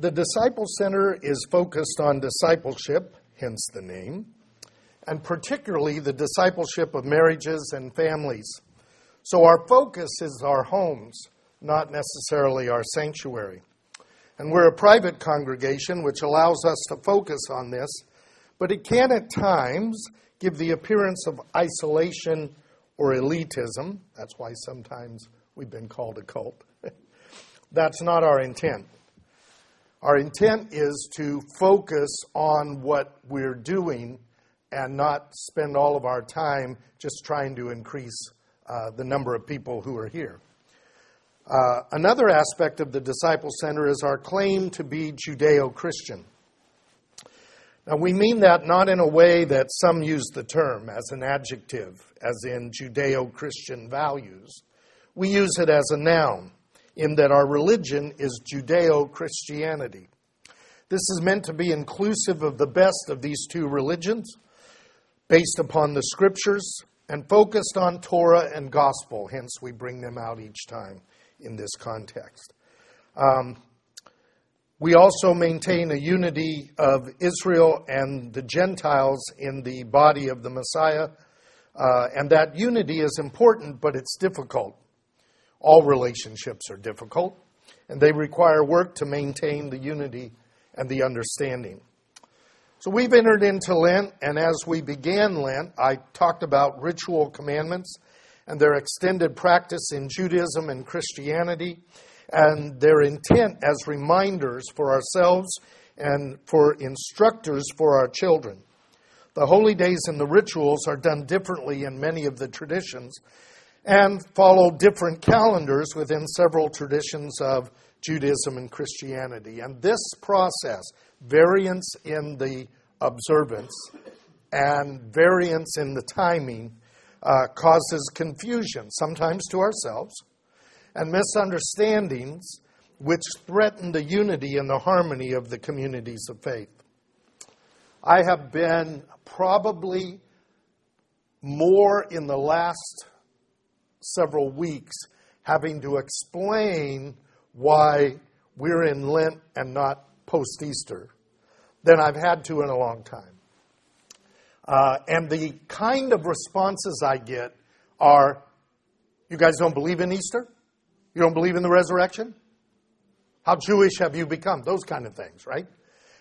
The Disciple Center is focused on discipleship, hence the name, and particularly the discipleship of marriages and families. So our focus is our homes, not necessarily our sanctuary. And we're a private congregation, which allows us to focus on this, but it can at times give the appearance of isolation or elitism. That's why sometimes we've been called a cult. That's not our intent. Our intent is to focus on what we're doing and not spend all of our time just trying to increase uh, the number of people who are here. Uh, another aspect of the Disciple Center is our claim to be Judeo Christian. Now, we mean that not in a way that some use the term as an adjective, as in Judeo Christian values. We use it as a noun, in that our religion is Judeo Christianity. This is meant to be inclusive of the best of these two religions, based upon the scriptures, and focused on Torah and gospel. Hence, we bring them out each time in this context. Um, we also maintain a unity of Israel and the Gentiles in the body of the Messiah. Uh, and that unity is important, but it's difficult. All relationships are difficult, and they require work to maintain the unity and the understanding. So we've entered into Lent, and as we began Lent, I talked about ritual commandments and their extended practice in Judaism and Christianity, and their intent as reminders for ourselves and for instructors for our children. The holy days and the rituals are done differently in many of the traditions and follow different calendars within several traditions of Judaism and Christianity. And this process, variance in the observance and variance in the timing, uh, causes confusion, sometimes to ourselves, and misunderstandings which threaten the unity and the harmony of the communities of faith. I have been probably more in the last several weeks having to explain why we're in Lent and not post Easter than I've had to in a long time. Uh, and the kind of responses I get are you guys don't believe in Easter? You don't believe in the resurrection? How Jewish have you become? Those kind of things, right?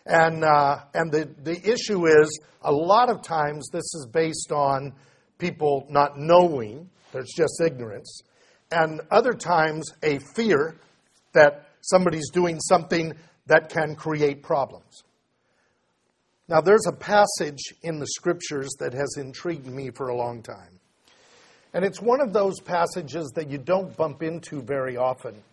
And, uh, and the, the issue is a lot of times this is based on people not knowing, there's just ignorance, and other times a fear that somebody's doing something that can create problems. Now, there's a passage in the scriptures that has intrigued me for a long time. And it's one of those passages that you don't bump into very often.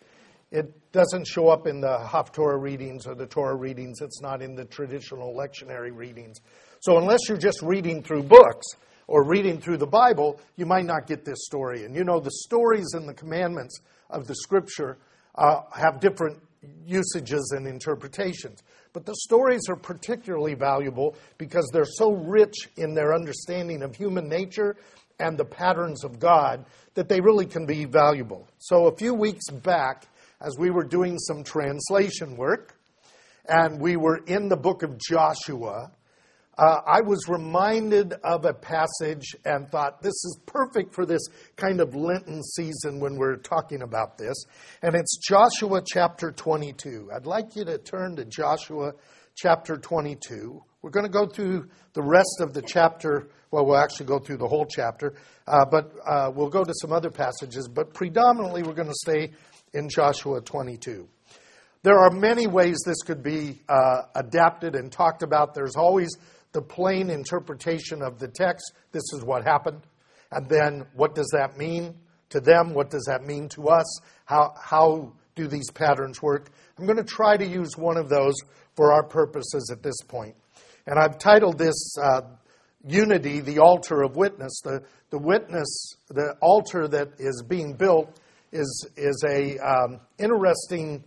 It doesn't show up in the Haftorah readings or the Torah readings. It's not in the traditional lectionary readings. So, unless you're just reading through books or reading through the Bible, you might not get this story. And you know, the stories and the commandments of the scripture uh, have different usages and interpretations. But the stories are particularly valuable because they're so rich in their understanding of human nature and the patterns of God that they really can be valuable. So, a few weeks back, as we were doing some translation work, and we were in the book of Joshua, uh, I was reminded of a passage and thought this is perfect for this kind of Lenten season when we're talking about this. And it's Joshua chapter 22. I'd like you to turn to Joshua chapter 22. We're going to go through the rest of the chapter. Well, we'll actually go through the whole chapter, uh, but uh, we'll go to some other passages. But predominantly, we're going to stay in Joshua 22. There are many ways this could be uh, adapted and talked about. There's always the plain interpretation of the text. This is what happened. And then what does that mean to them? What does that mean to us? How, how do these patterns work? I'm going to try to use one of those for our purposes at this point. And I've titled this uh, Unity, the Altar of Witness. The, the witness, the altar that is being built, is, is a um, interesting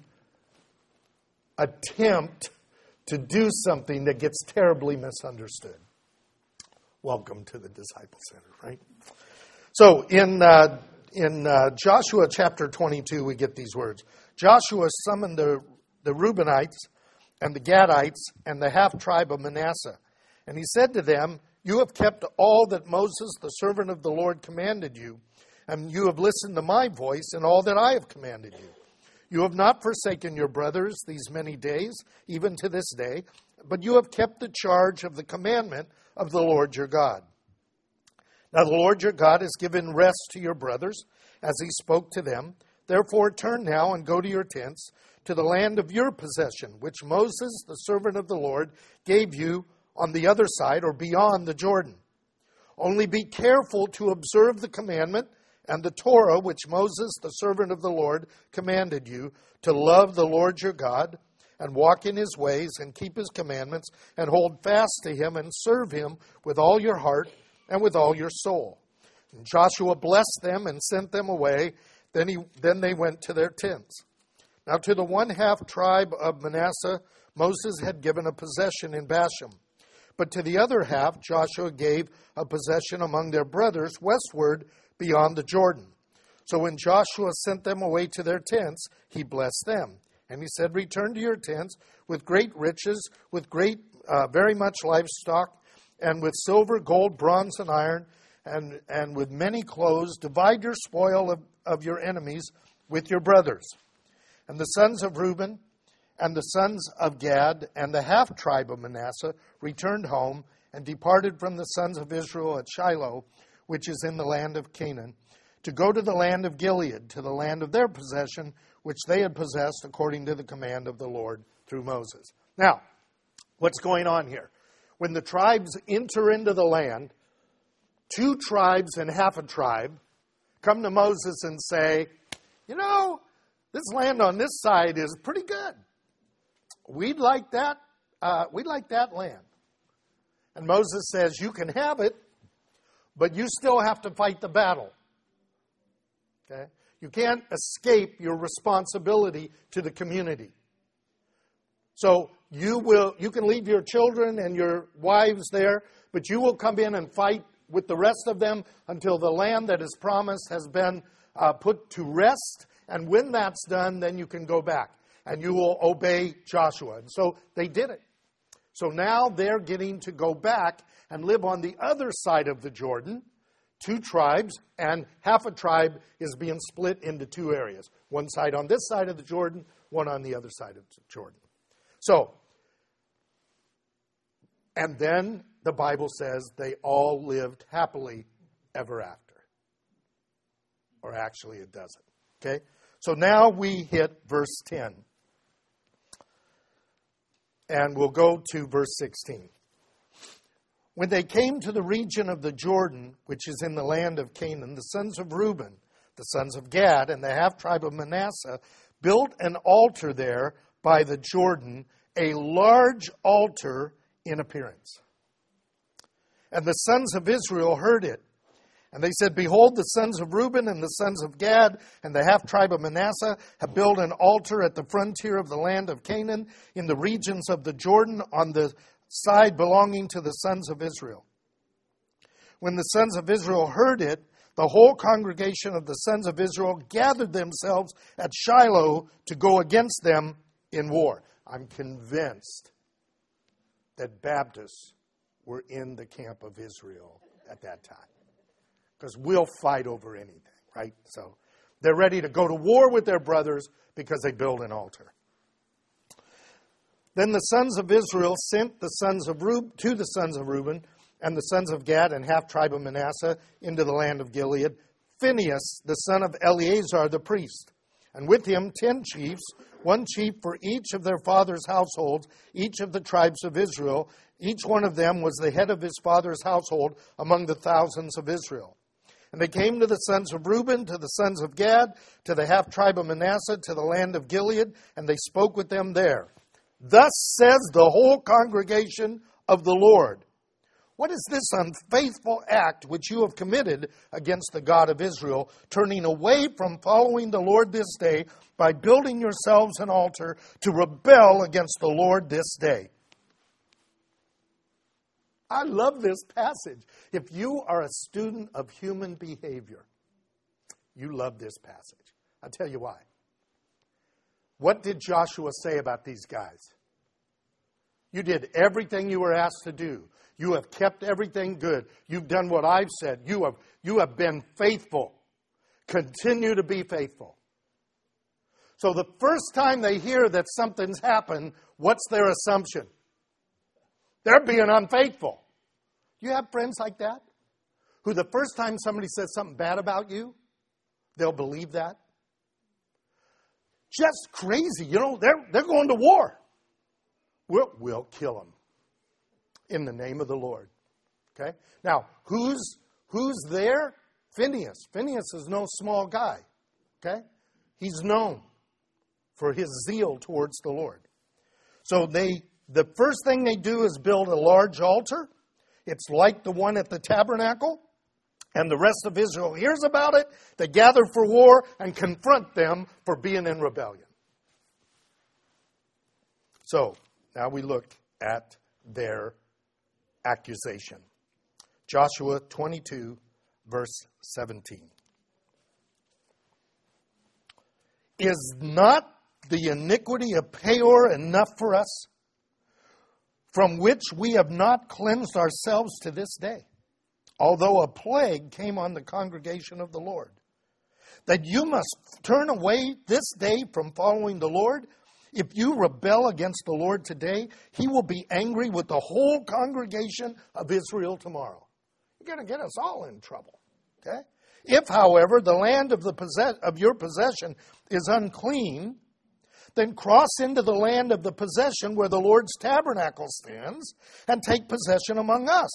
attempt to do something that gets terribly misunderstood. Welcome to the Disciple Center, right? So in, uh, in uh, Joshua chapter 22, we get these words Joshua summoned the, the Reubenites, and the Gadites, and the half tribe of Manasseh. And he said to them, You have kept all that Moses, the servant of the Lord, commanded you, and you have listened to my voice in all that I have commanded you. You have not forsaken your brothers these many days, even to this day, but you have kept the charge of the commandment of the Lord your God. Now the Lord your God has given rest to your brothers, as he spoke to them. Therefore turn now and go to your tents, to the land of your possession, which Moses, the servant of the Lord, gave you on the other side or beyond the Jordan. Only be careful to observe the commandment and the Torah which Moses, the servant of the Lord, commanded you to love the Lord your God and walk in his ways and keep his commandments and hold fast to him and serve him with all your heart and with all your soul. And Joshua blessed them and sent them away. Then, he, then they went to their tents. Now, to the one half tribe of Manasseh, Moses had given a possession in Bashan. But to the other half, Joshua gave a possession among their brothers westward beyond the Jordan. So when Joshua sent them away to their tents, he blessed them. And he said, Return to your tents with great riches, with great, uh, very much livestock, and with silver, gold, bronze, and iron, and, and with many clothes. Divide your spoil of, of your enemies with your brothers. And the sons of Reuben and the sons of Gad and the half tribe of Manasseh returned home and departed from the sons of Israel at Shiloh which is in the land of Canaan, to go to the land of Gilead, to the land of their possession, which they had possessed according to the command of the Lord through Moses. Now, what's going on here? When the tribes enter into the land, two tribes and half a tribe come to Moses and say, You know, this land on this side is pretty good. We'd like that. Uh, we'd like that land. And Moses says, You can have it, but you still have to fight the battle. Okay? You can't escape your responsibility to the community. So you will you can leave your children and your wives there, but you will come in and fight with the rest of them until the land that is promised has been uh, put to rest. And when that's done, then you can go back and you will obey Joshua. And so they did it. So now they're getting to go back and live on the other side of the Jordan, two tribes, and half a tribe is being split into two areas one side on this side of the Jordan, one on the other side of the Jordan. So, and then the Bible says they all lived happily ever after. Or actually, it doesn't. Okay? So now we hit verse 10. And we'll go to verse 16. When they came to the region of the Jordan, which is in the land of Canaan, the sons of Reuben, the sons of Gad, and the half tribe of Manasseh built an altar there by the Jordan, a large altar in appearance. And the sons of Israel heard it. And they said, Behold, the sons of Reuben and the sons of Gad and the half tribe of Manasseh have built an altar at the frontier of the land of Canaan in the regions of the Jordan on the side belonging to the sons of Israel. When the sons of Israel heard it, the whole congregation of the sons of Israel gathered themselves at Shiloh to go against them in war. I'm convinced that Baptists were in the camp of Israel at that time. Because we'll fight over anything, right? So they're ready to go to war with their brothers because they build an altar. Then the sons of Israel sent the sons of Reuben, to the sons of Reuben and the sons of Gad and half tribe of Manasseh into the land of Gilead, Phinehas, the son of Eleazar the priest, and with him ten chiefs, one chief for each of their father's households, each of the tribes of Israel. Each one of them was the head of his father's household among the thousands of Israel. And they came to the sons of Reuben, to the sons of Gad, to the half tribe of Manasseh, to the land of Gilead, and they spoke with them there. Thus says the whole congregation of the Lord. What is this unfaithful act which you have committed against the God of Israel, turning away from following the Lord this day by building yourselves an altar to rebel against the Lord this day? I love this passage. If you are a student of human behavior, you love this passage. I'll tell you why. What did Joshua say about these guys? You did everything you were asked to do. You have kept everything good. You've done what I've said. You have, you have been faithful. Continue to be faithful. So the first time they hear that something's happened, what's their assumption? They're being unfaithful. You have friends like that? Who the first time somebody says something bad about you, they'll believe that? Just crazy. You know, they're, they're going to war. We'll, we'll kill them in the name of the Lord. Okay? Now, who's, who's there? Phineas. Phineas is no small guy. Okay? He's known for his zeal towards the Lord. So they the first thing they do is build a large altar. It's like the one at the tabernacle. And the rest of Israel hears about it. They gather for war and confront them for being in rebellion. So now we look at their accusation. Joshua 22, verse 17. Is not the iniquity of Peor enough for us, from which we have not cleansed ourselves to this day, although a plague came on the congregation of the Lord? That you must turn away this day from following the Lord? If you rebel against the Lord today, he will be angry with the whole congregation of Israel tomorrow. You're going to get us all in trouble. Okay? If, however, the land of, the possess- of your possession is unclean, then cross into the land of the possession where the Lord's tabernacle stands and take possession among us.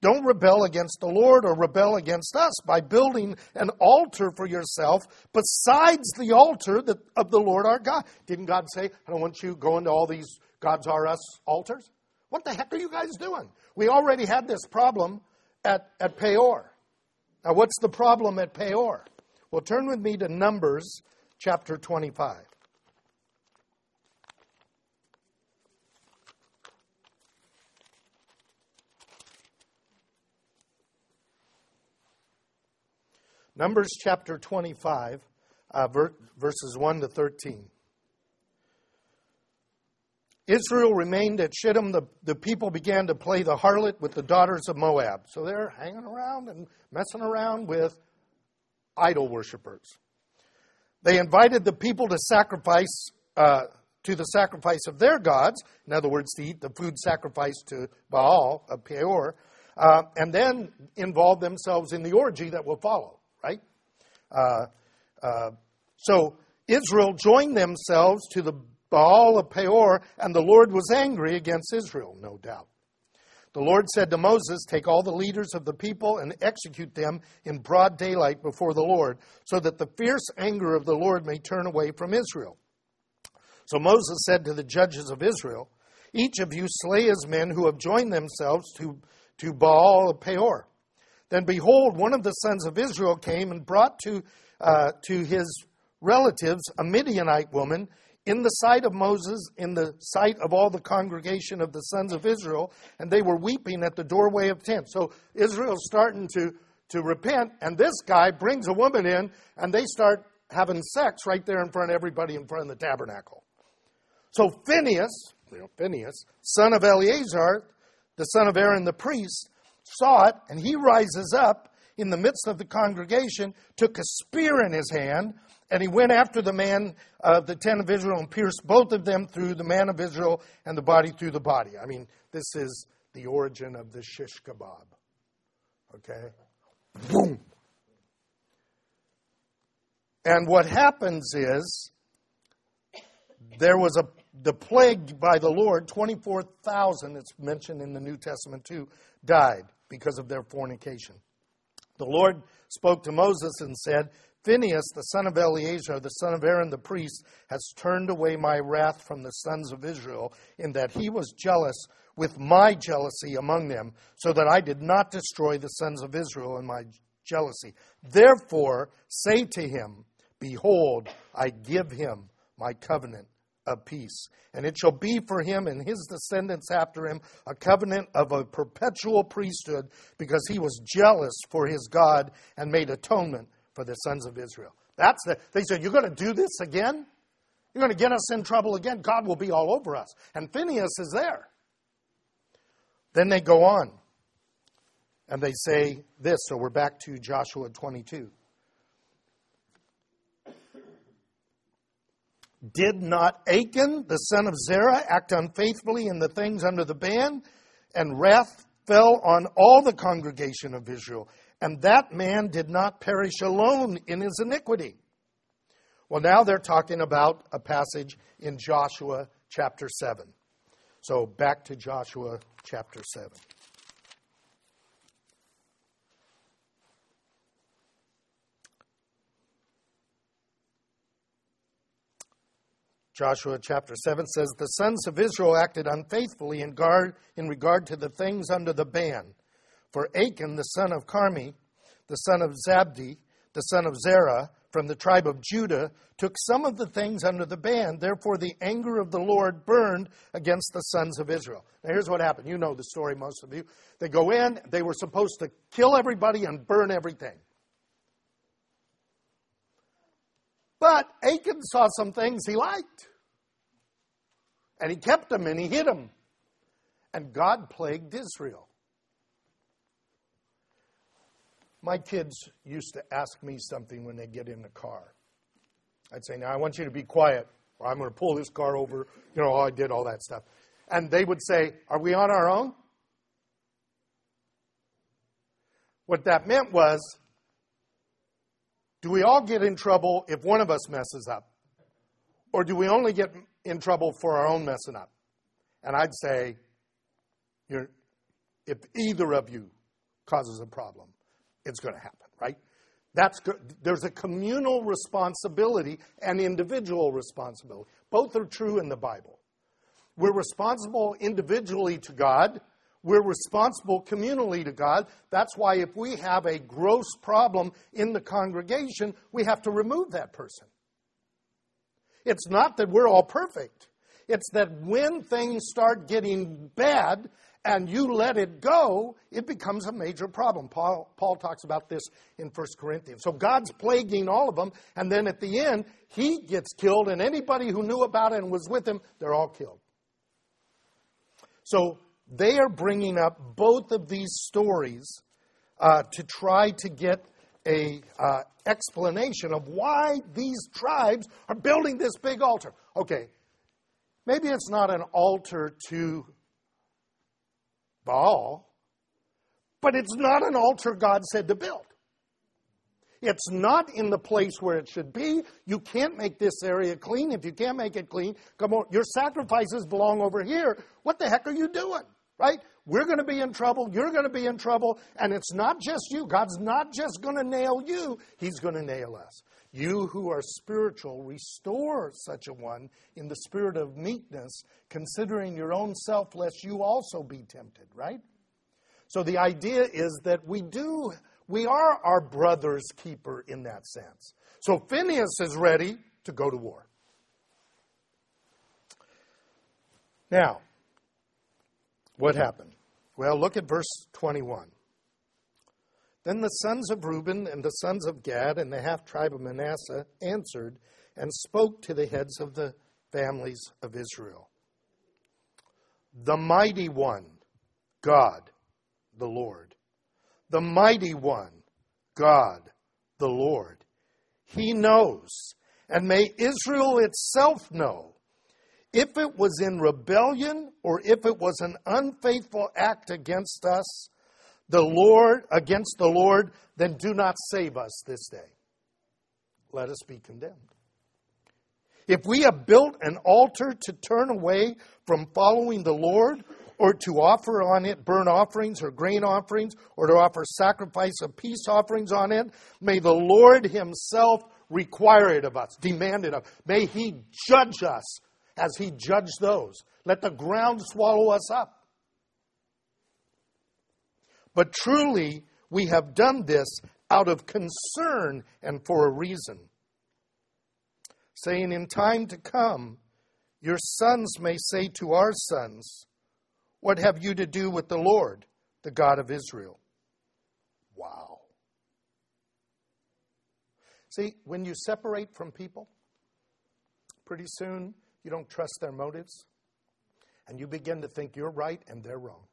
Don't rebel against the Lord or rebel against us by building an altar for yourself besides the altar of the Lord our God. Didn't God say, I don't want you going to all these gods are us altars? What the heck are you guys doing? We already had this problem at, at Peor. Now, what's the problem at Peor? Well, turn with me to Numbers chapter 25. Numbers chapter 25, uh, verses 1 to 13. Israel remained at Shittim. The, the people began to play the harlot with the daughters of Moab. So they're hanging around and messing around with idol worshippers. They invited the people to sacrifice uh, to the sacrifice of their gods. In other words, to eat the food sacrificed to Baal of Peor, uh, and then involve themselves in the orgy that will follow? Uh, uh, so Israel joined themselves to the Baal of Peor, and the Lord was angry against Israel, no doubt. The Lord said to Moses, Take all the leaders of the people and execute them in broad daylight before the Lord, so that the fierce anger of the Lord may turn away from Israel. So Moses said to the judges of Israel, Each of you slay his men who have joined themselves to, to Baal of Peor. Then behold, one of the sons of Israel came and brought to, uh, to his relatives a Midianite woman in the sight of Moses, in the sight of all the congregation of the sons of Israel, and they were weeping at the doorway of tent. So Israel's starting to, to repent, and this guy brings a woman in, and they start having sex right there in front of everybody in front of the tabernacle. So Phineas, you know, Phineas, son of Eleazar, the son of Aaron the priest, saw it, and he rises up in the midst of the congregation, took a spear in his hand, and he went after the man of the ten of Israel and pierced both of them through the man of Israel and the body through the body. I mean, this is the origin of the shish kebab. Okay? Boom. And what happens is there was a the plague by the Lord, 24,000, it's mentioned in the New Testament too, died because of their fornication. The Lord spoke to Moses and said, Phinehas, the son of Eleazar, the son of Aaron the priest, has turned away my wrath from the sons of Israel, in that he was jealous with my jealousy among them, so that I did not destroy the sons of Israel in my jealousy. Therefore, say to him, Behold, I give him my covenant of peace. And it shall be for him and his descendants after him a covenant of a perpetual priesthood, because he was jealous for his God and made atonement for the sons of Israel. That's the, they said, You're going to do this again? You're going to get us in trouble again. God will be all over us. And Phineas is there. Then they go on and they say this. So we're back to Joshua 22. Did not Achan, the son of Zerah, act unfaithfully in the things under the ban? And wrath fell on all the congregation of Israel. And that man did not perish alone in his iniquity. Well, now they're talking about a passage in Joshua chapter 7. So back to Joshua chapter 7. Joshua chapter 7 says, The sons of Israel acted unfaithfully in, guard, in regard to the things under the ban. For Achan, the son of Carmi, the son of Zabdi, the son of Zerah, from the tribe of Judah, took some of the things under the ban. Therefore, the anger of the Lord burned against the sons of Israel. Now, here's what happened. You know the story, most of you. They go in, they were supposed to kill everybody and burn everything. But Achan saw some things he liked. And he kept them and he hid them. And God plagued Israel. My kids used to ask me something when they get in the car. I'd say, Now I want you to be quiet, or I'm going to pull this car over. You know, I did all that stuff. And they would say, Are we on our own? What that meant was, do we all get in trouble if one of us messes up? Or do we only get in trouble for our own messing up? And I'd say, if either of you causes a problem, it's going to happen, right? That's good. There's a communal responsibility and individual responsibility. Both are true in the Bible. We're responsible individually to God. We're responsible communally to God. That's why if we have a gross problem in the congregation, we have to remove that person. It's not that we're all perfect. It's that when things start getting bad and you let it go, it becomes a major problem. Paul, Paul talks about this in 1 Corinthians. So God's plaguing all of them, and then at the end, he gets killed, and anybody who knew about it and was with him, they're all killed. So they are bringing up both of these stories uh, to try to get a uh, explanation of why these tribes are building this big altar. Okay, maybe it's not an altar to Baal, but it's not an altar God said to build. It's not in the place where it should be. You can't make this area clean. If you can't make it clean, come on, your sacrifices belong over here. What the heck are you doing? Right? We're going to be in trouble. You're going to be in trouble. And it's not just you. God's not just going to nail you, He's going to nail us. You who are spiritual, restore such a one in the spirit of meekness, considering your own self, lest you also be tempted, right? So the idea is that we do, we are our brother's keeper in that sense. So Phineas is ready to go to war. Now, what happened? Well, look at verse 21. Then the sons of Reuben and the sons of Gad and the half tribe of Manasseh answered and spoke to the heads of the families of Israel. The mighty one, God, the Lord. The mighty one, God, the Lord. He knows, and may Israel itself know if it was in rebellion or if it was an unfaithful act against us, the Lord, against the Lord, then do not save us this day. Let us be condemned. If we have built an altar to turn away from following the Lord, or to offer on it burnt offerings or grain offerings, or to offer sacrifice of peace offerings on it, may the Lord Himself require it of us, demand it of. May He judge us as he judged those. Let the ground swallow us up. But truly, we have done this out of concern and for a reason. Saying, In time to come, your sons may say to our sons, What have you to do with the Lord, the God of Israel? Wow. See, when you separate from people, pretty soon you don't trust their motives, and you begin to think you're right and they're wrong.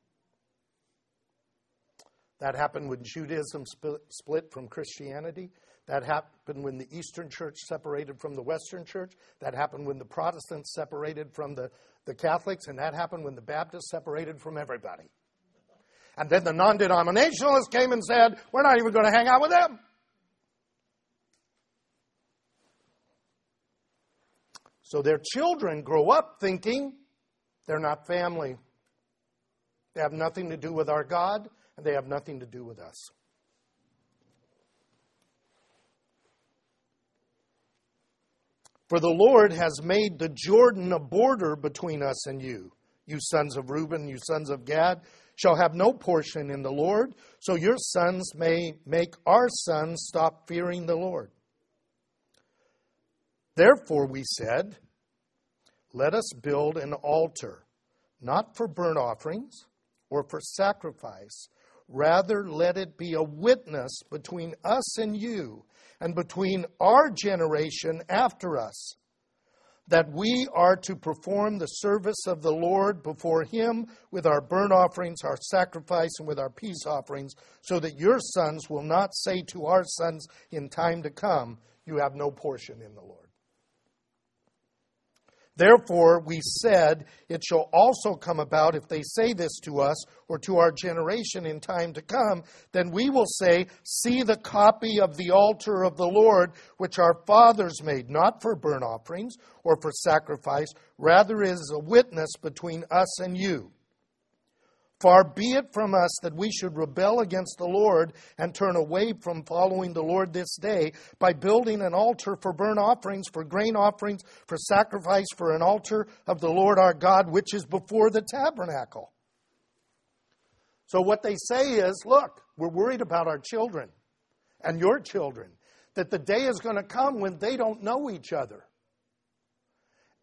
That happened when Judaism split from Christianity. That happened when the Eastern Church separated from the Western Church. That happened when the Protestants separated from the, the Catholics. And that happened when the Baptists separated from everybody. And then the non denominationalists came and said, We're not even going to hang out with them. So their children grow up thinking they're not family. They have nothing to do with our God, and they have nothing to do with us. For the Lord has made the Jordan a border between us and you. You sons of Reuben, you sons of Gad, shall have no portion in the Lord, so your sons may make our sons stop fearing the Lord. Therefore, we said, Let us build an altar, not for burnt offerings or for sacrifice. Rather, let it be a witness between us and you and between our generation after us, that we are to perform the service of the Lord before Him with our burnt offerings, our sacrifice, and with our peace offerings, so that your sons will not say to our sons in time to come, You have no portion in the Lord. Therefore, we said, It shall also come about if they say this to us or to our generation in time to come, then we will say, See the copy of the altar of the Lord, which our fathers made, not for burnt offerings or for sacrifice, rather is a witness between us and you. Far be it from us that we should rebel against the Lord and turn away from following the Lord this day by building an altar for burnt offerings, for grain offerings, for sacrifice, for an altar of the Lord our God, which is before the tabernacle. So, what they say is look, we're worried about our children and your children, that the day is going to come when they don't know each other.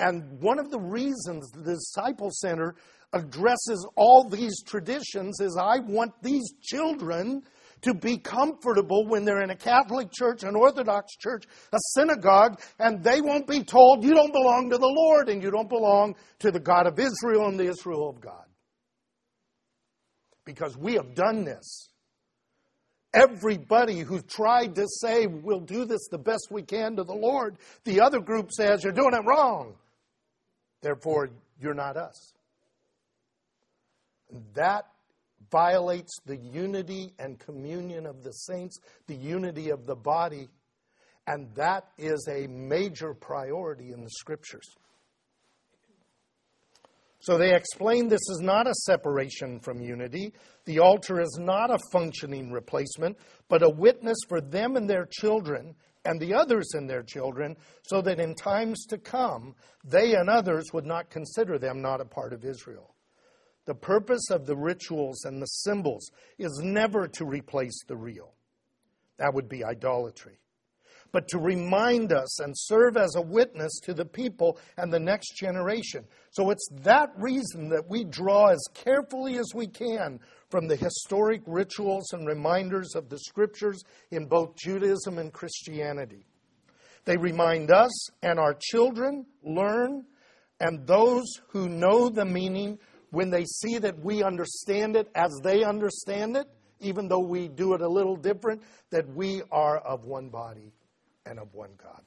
And one of the reasons the Disciple Center addresses all these traditions is I want these children to be comfortable when they're in a Catholic church, an Orthodox church, a synagogue, and they won't be told you don't belong to the Lord and you don't belong to the God of Israel and the Israel of God. Because we have done this. Everybody who tried to say we'll do this the best we can to the Lord, the other group says you're doing it wrong. Therefore, you're not us. That violates the unity and communion of the saints, the unity of the body, and that is a major priority in the scriptures. So they explain this is not a separation from unity. The altar is not a functioning replacement, but a witness for them and their children and the others and their children, so that in times to come, they and others would not consider them not a part of Israel. The purpose of the rituals and the symbols is never to replace the real. That would be idolatry. But to remind us and serve as a witness to the people and the next generation. So it's that reason that we draw as carefully as we can from the historic rituals and reminders of the scriptures in both Judaism and Christianity. They remind us and our children learn, and those who know the meaning when they see that we understand it as they understand it, even though we do it a little different, that we are of one body and of one God.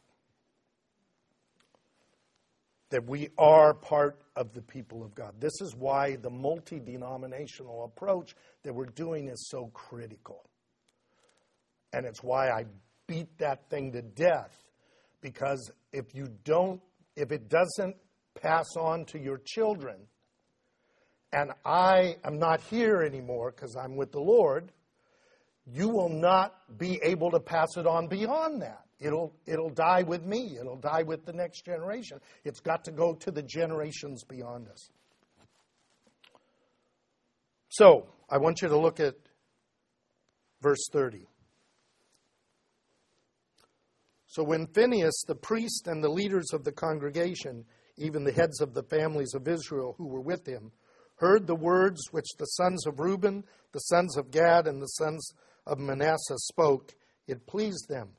That we are part of the people of God. This is why the multi denominational approach that we're doing is so critical. And it's why I beat that thing to death. Because if you don't, if it doesn't pass on to your children, and I am not here anymore because I'm with the Lord, you will not be able to pass it on beyond that. It'll, it'll die with me. It'll die with the next generation. It's got to go to the generations beyond us. So, I want you to look at verse 30. So, when Phinehas, the priest, and the leaders of the congregation, even the heads of the families of Israel who were with him, heard the words which the sons of Reuben, the sons of Gad, and the sons of Manasseh spoke, it pleased them.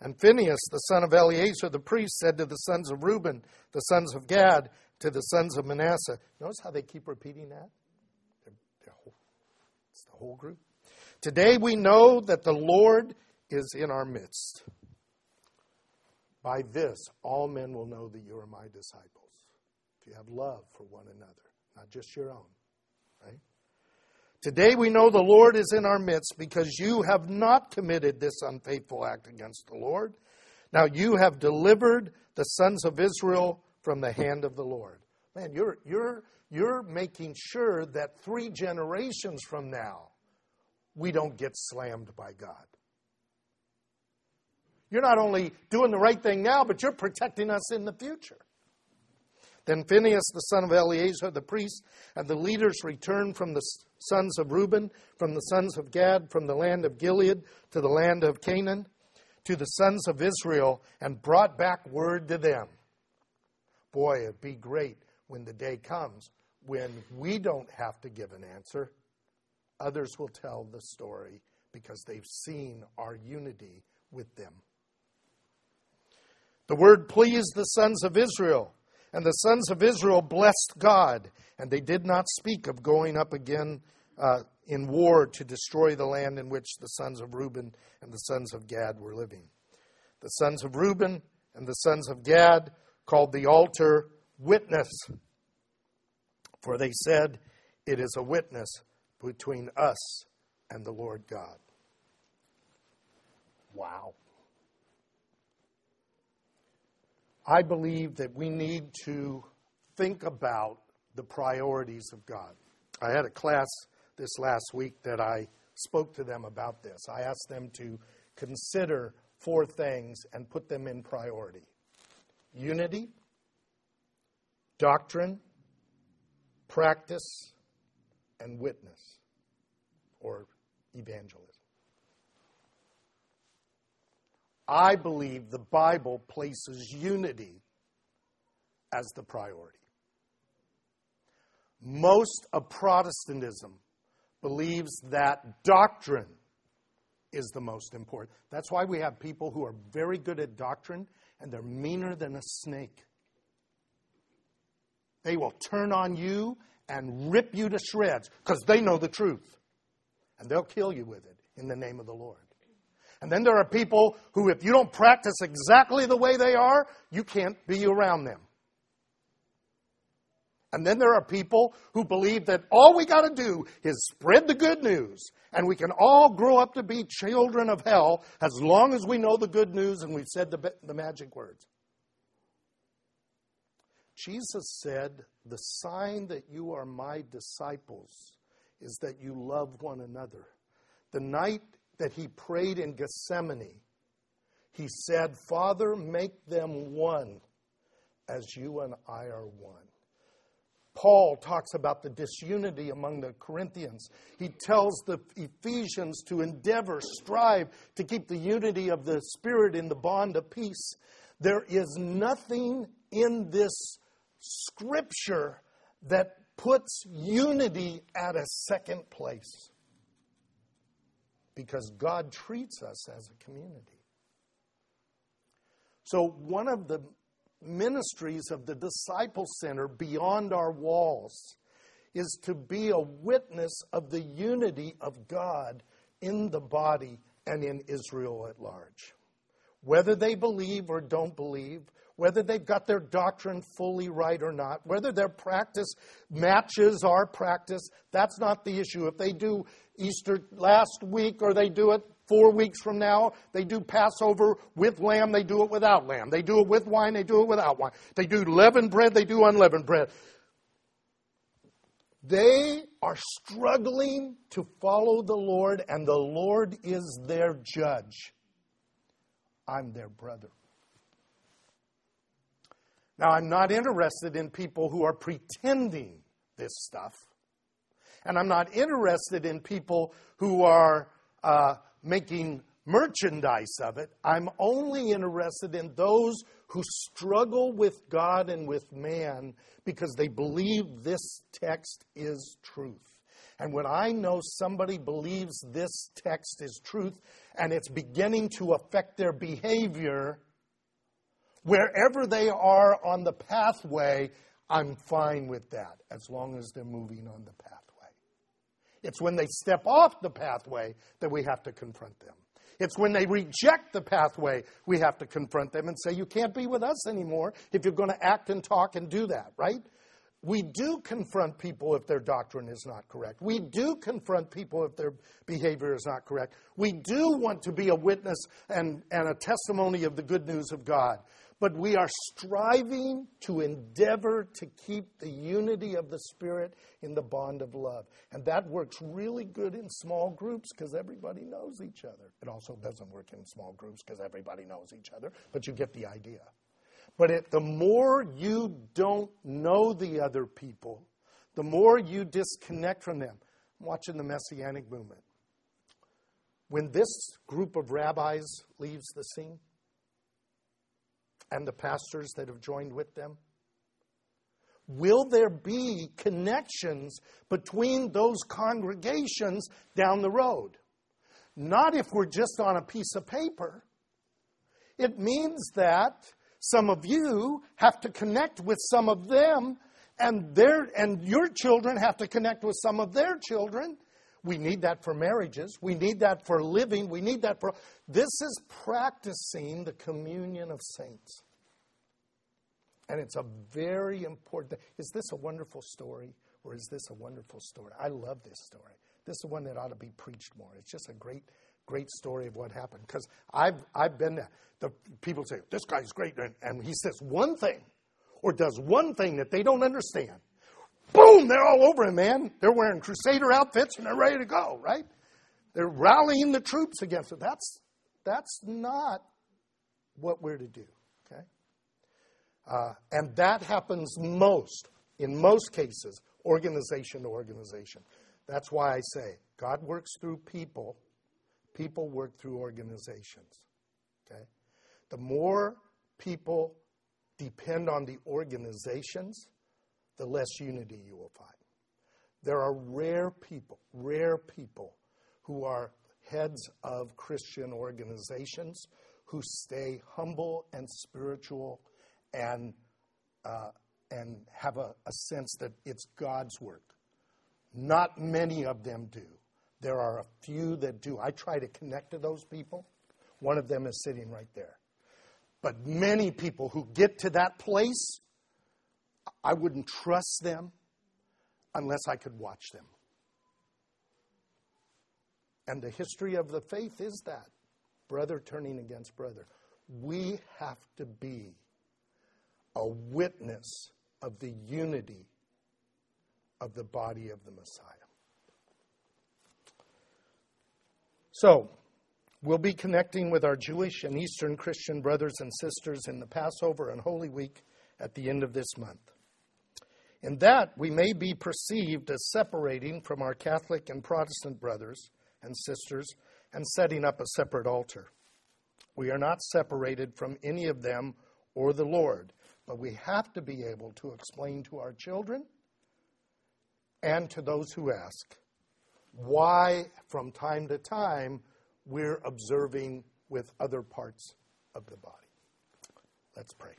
And Phinehas, the son of Eleazar the priest, said to the sons of Reuben, the sons of Gad, to the sons of Manasseh. Notice how they keep repeating that? They're, they're whole, it's the whole group. Today we know that the Lord is in our midst. By this, all men will know that you are my disciples. If you have love for one another, not just your own? Today we know the Lord is in our midst because you have not committed this unfaithful act against the Lord. Now you have delivered the sons of Israel from the hand of the Lord. Man, you're, you're, you're making sure that three generations from now, we don't get slammed by God. You're not only doing the right thing now, but you're protecting us in the future. Then Phinehas, the son of Eleazar, the priest, and the leaders returned from the sons of Reuben, from the sons of Gad, from the land of Gilead to the land of Canaan, to the sons of Israel, and brought back word to them. Boy, it'd be great when the day comes when we don't have to give an answer. Others will tell the story because they've seen our unity with them. The word pleased the sons of Israel, and the sons of Israel blessed God, and they did not speak of going up again uh, in war to destroy the land in which the sons of Reuben and the sons of Gad were living. The sons of Reuben and the sons of Gad called the altar witness, for they said, It is a witness between us and the Lord God. Wow. I believe that we need to think about the priorities of God. I had a class this last week that I spoke to them about this. I asked them to consider four things and put them in priority unity, doctrine, practice, and witness or evangelism. I believe the Bible places unity as the priority. Most of Protestantism believes that doctrine is the most important. That's why we have people who are very good at doctrine and they're meaner than a snake. They will turn on you and rip you to shreds because they know the truth. And they'll kill you with it in the name of the Lord. And then there are people who, if you don't practice exactly the way they are, you can't be around them. And then there are people who believe that all we got to do is spread the good news, and we can all grow up to be children of hell as long as we know the good news and we've said the, the magic words. Jesus said, The sign that you are my disciples is that you love one another. The night that he prayed in Gethsemane, he said, Father, make them one as you and I are one. Paul talks about the disunity among the Corinthians. He tells the Ephesians to endeavor, strive to keep the unity of the Spirit in the bond of peace. There is nothing in this scripture that puts unity at a second place because God treats us as a community. So, one of the ministries of the Disciple Center beyond our walls is to be a witness of the unity of God in the body and in Israel at large. Whether they believe or don't believe, whether they've got their doctrine fully right or not, whether their practice matches our practice, that's not the issue. If they do Easter last week or they do it four weeks from now, they do Passover with lamb, they do it without lamb. They do it with wine, they do it without wine. They do leavened bread, they do unleavened bread. They are struggling to follow the Lord, and the Lord is their judge. I'm their brother. Now, I'm not interested in people who are pretending this stuff. And I'm not interested in people who are uh, making merchandise of it. I'm only interested in those who struggle with God and with man because they believe this text is truth. And when I know somebody believes this text is truth and it's beginning to affect their behavior, wherever they are on the pathway, I'm fine with that as long as they're moving on the pathway. It's when they step off the pathway that we have to confront them. It's when they reject the pathway we have to confront them and say, You can't be with us anymore if you're going to act and talk and do that, right? We do confront people if their doctrine is not correct. We do confront people if their behavior is not correct. We do want to be a witness and, and a testimony of the good news of God. But we are striving to endeavor to keep the unity of the Spirit in the bond of love. And that works really good in small groups because everybody knows each other. It also doesn't work in small groups because everybody knows each other, but you get the idea. But it, the more you don't know the other people, the more you disconnect from them. I'm watching the Messianic movement. When this group of rabbis leaves the scene, and the pastors that have joined with them? Will there be connections between those congregations down the road? Not if we're just on a piece of paper. It means that some of you have to connect with some of them and their and your children have to connect with some of their children. We need that for marriages. We need that for living. We need that for this is practicing the communion of saints. And it's a very important is this a wonderful story or is this a wonderful story? I love this story. This is one that ought to be preached more. It's just a great great story of what happened because I've, I've been there. The people say, this guy's great, and, and he says one thing or does one thing that they don't understand. Boom, they're all over him, man. They're wearing crusader outfits and they're ready to go, right? They're rallying the troops against it. That's, that's not what we're to do, okay? Uh, and that happens most, in most cases, organization to organization. That's why I say God works through people people work through organizations. Okay? The more people depend on the organizations, the less unity you will find. There are rare people, rare people who are heads of Christian organizations who stay humble and spiritual and uh, and have a, a sense that it's God's work. Not many of them do. There are a few that do. I try to connect to those people. One of them is sitting right there. But many people who get to that place, I wouldn't trust them unless I could watch them. And the history of the faith is that brother turning against brother. We have to be a witness of the unity of the body of the Messiah. So, we'll be connecting with our Jewish and Eastern Christian brothers and sisters in the Passover and Holy Week at the end of this month. In that, we may be perceived as separating from our Catholic and Protestant brothers and sisters and setting up a separate altar. We are not separated from any of them or the Lord, but we have to be able to explain to our children and to those who ask why, from time to time, we're observing with other parts of the body. Let's pray.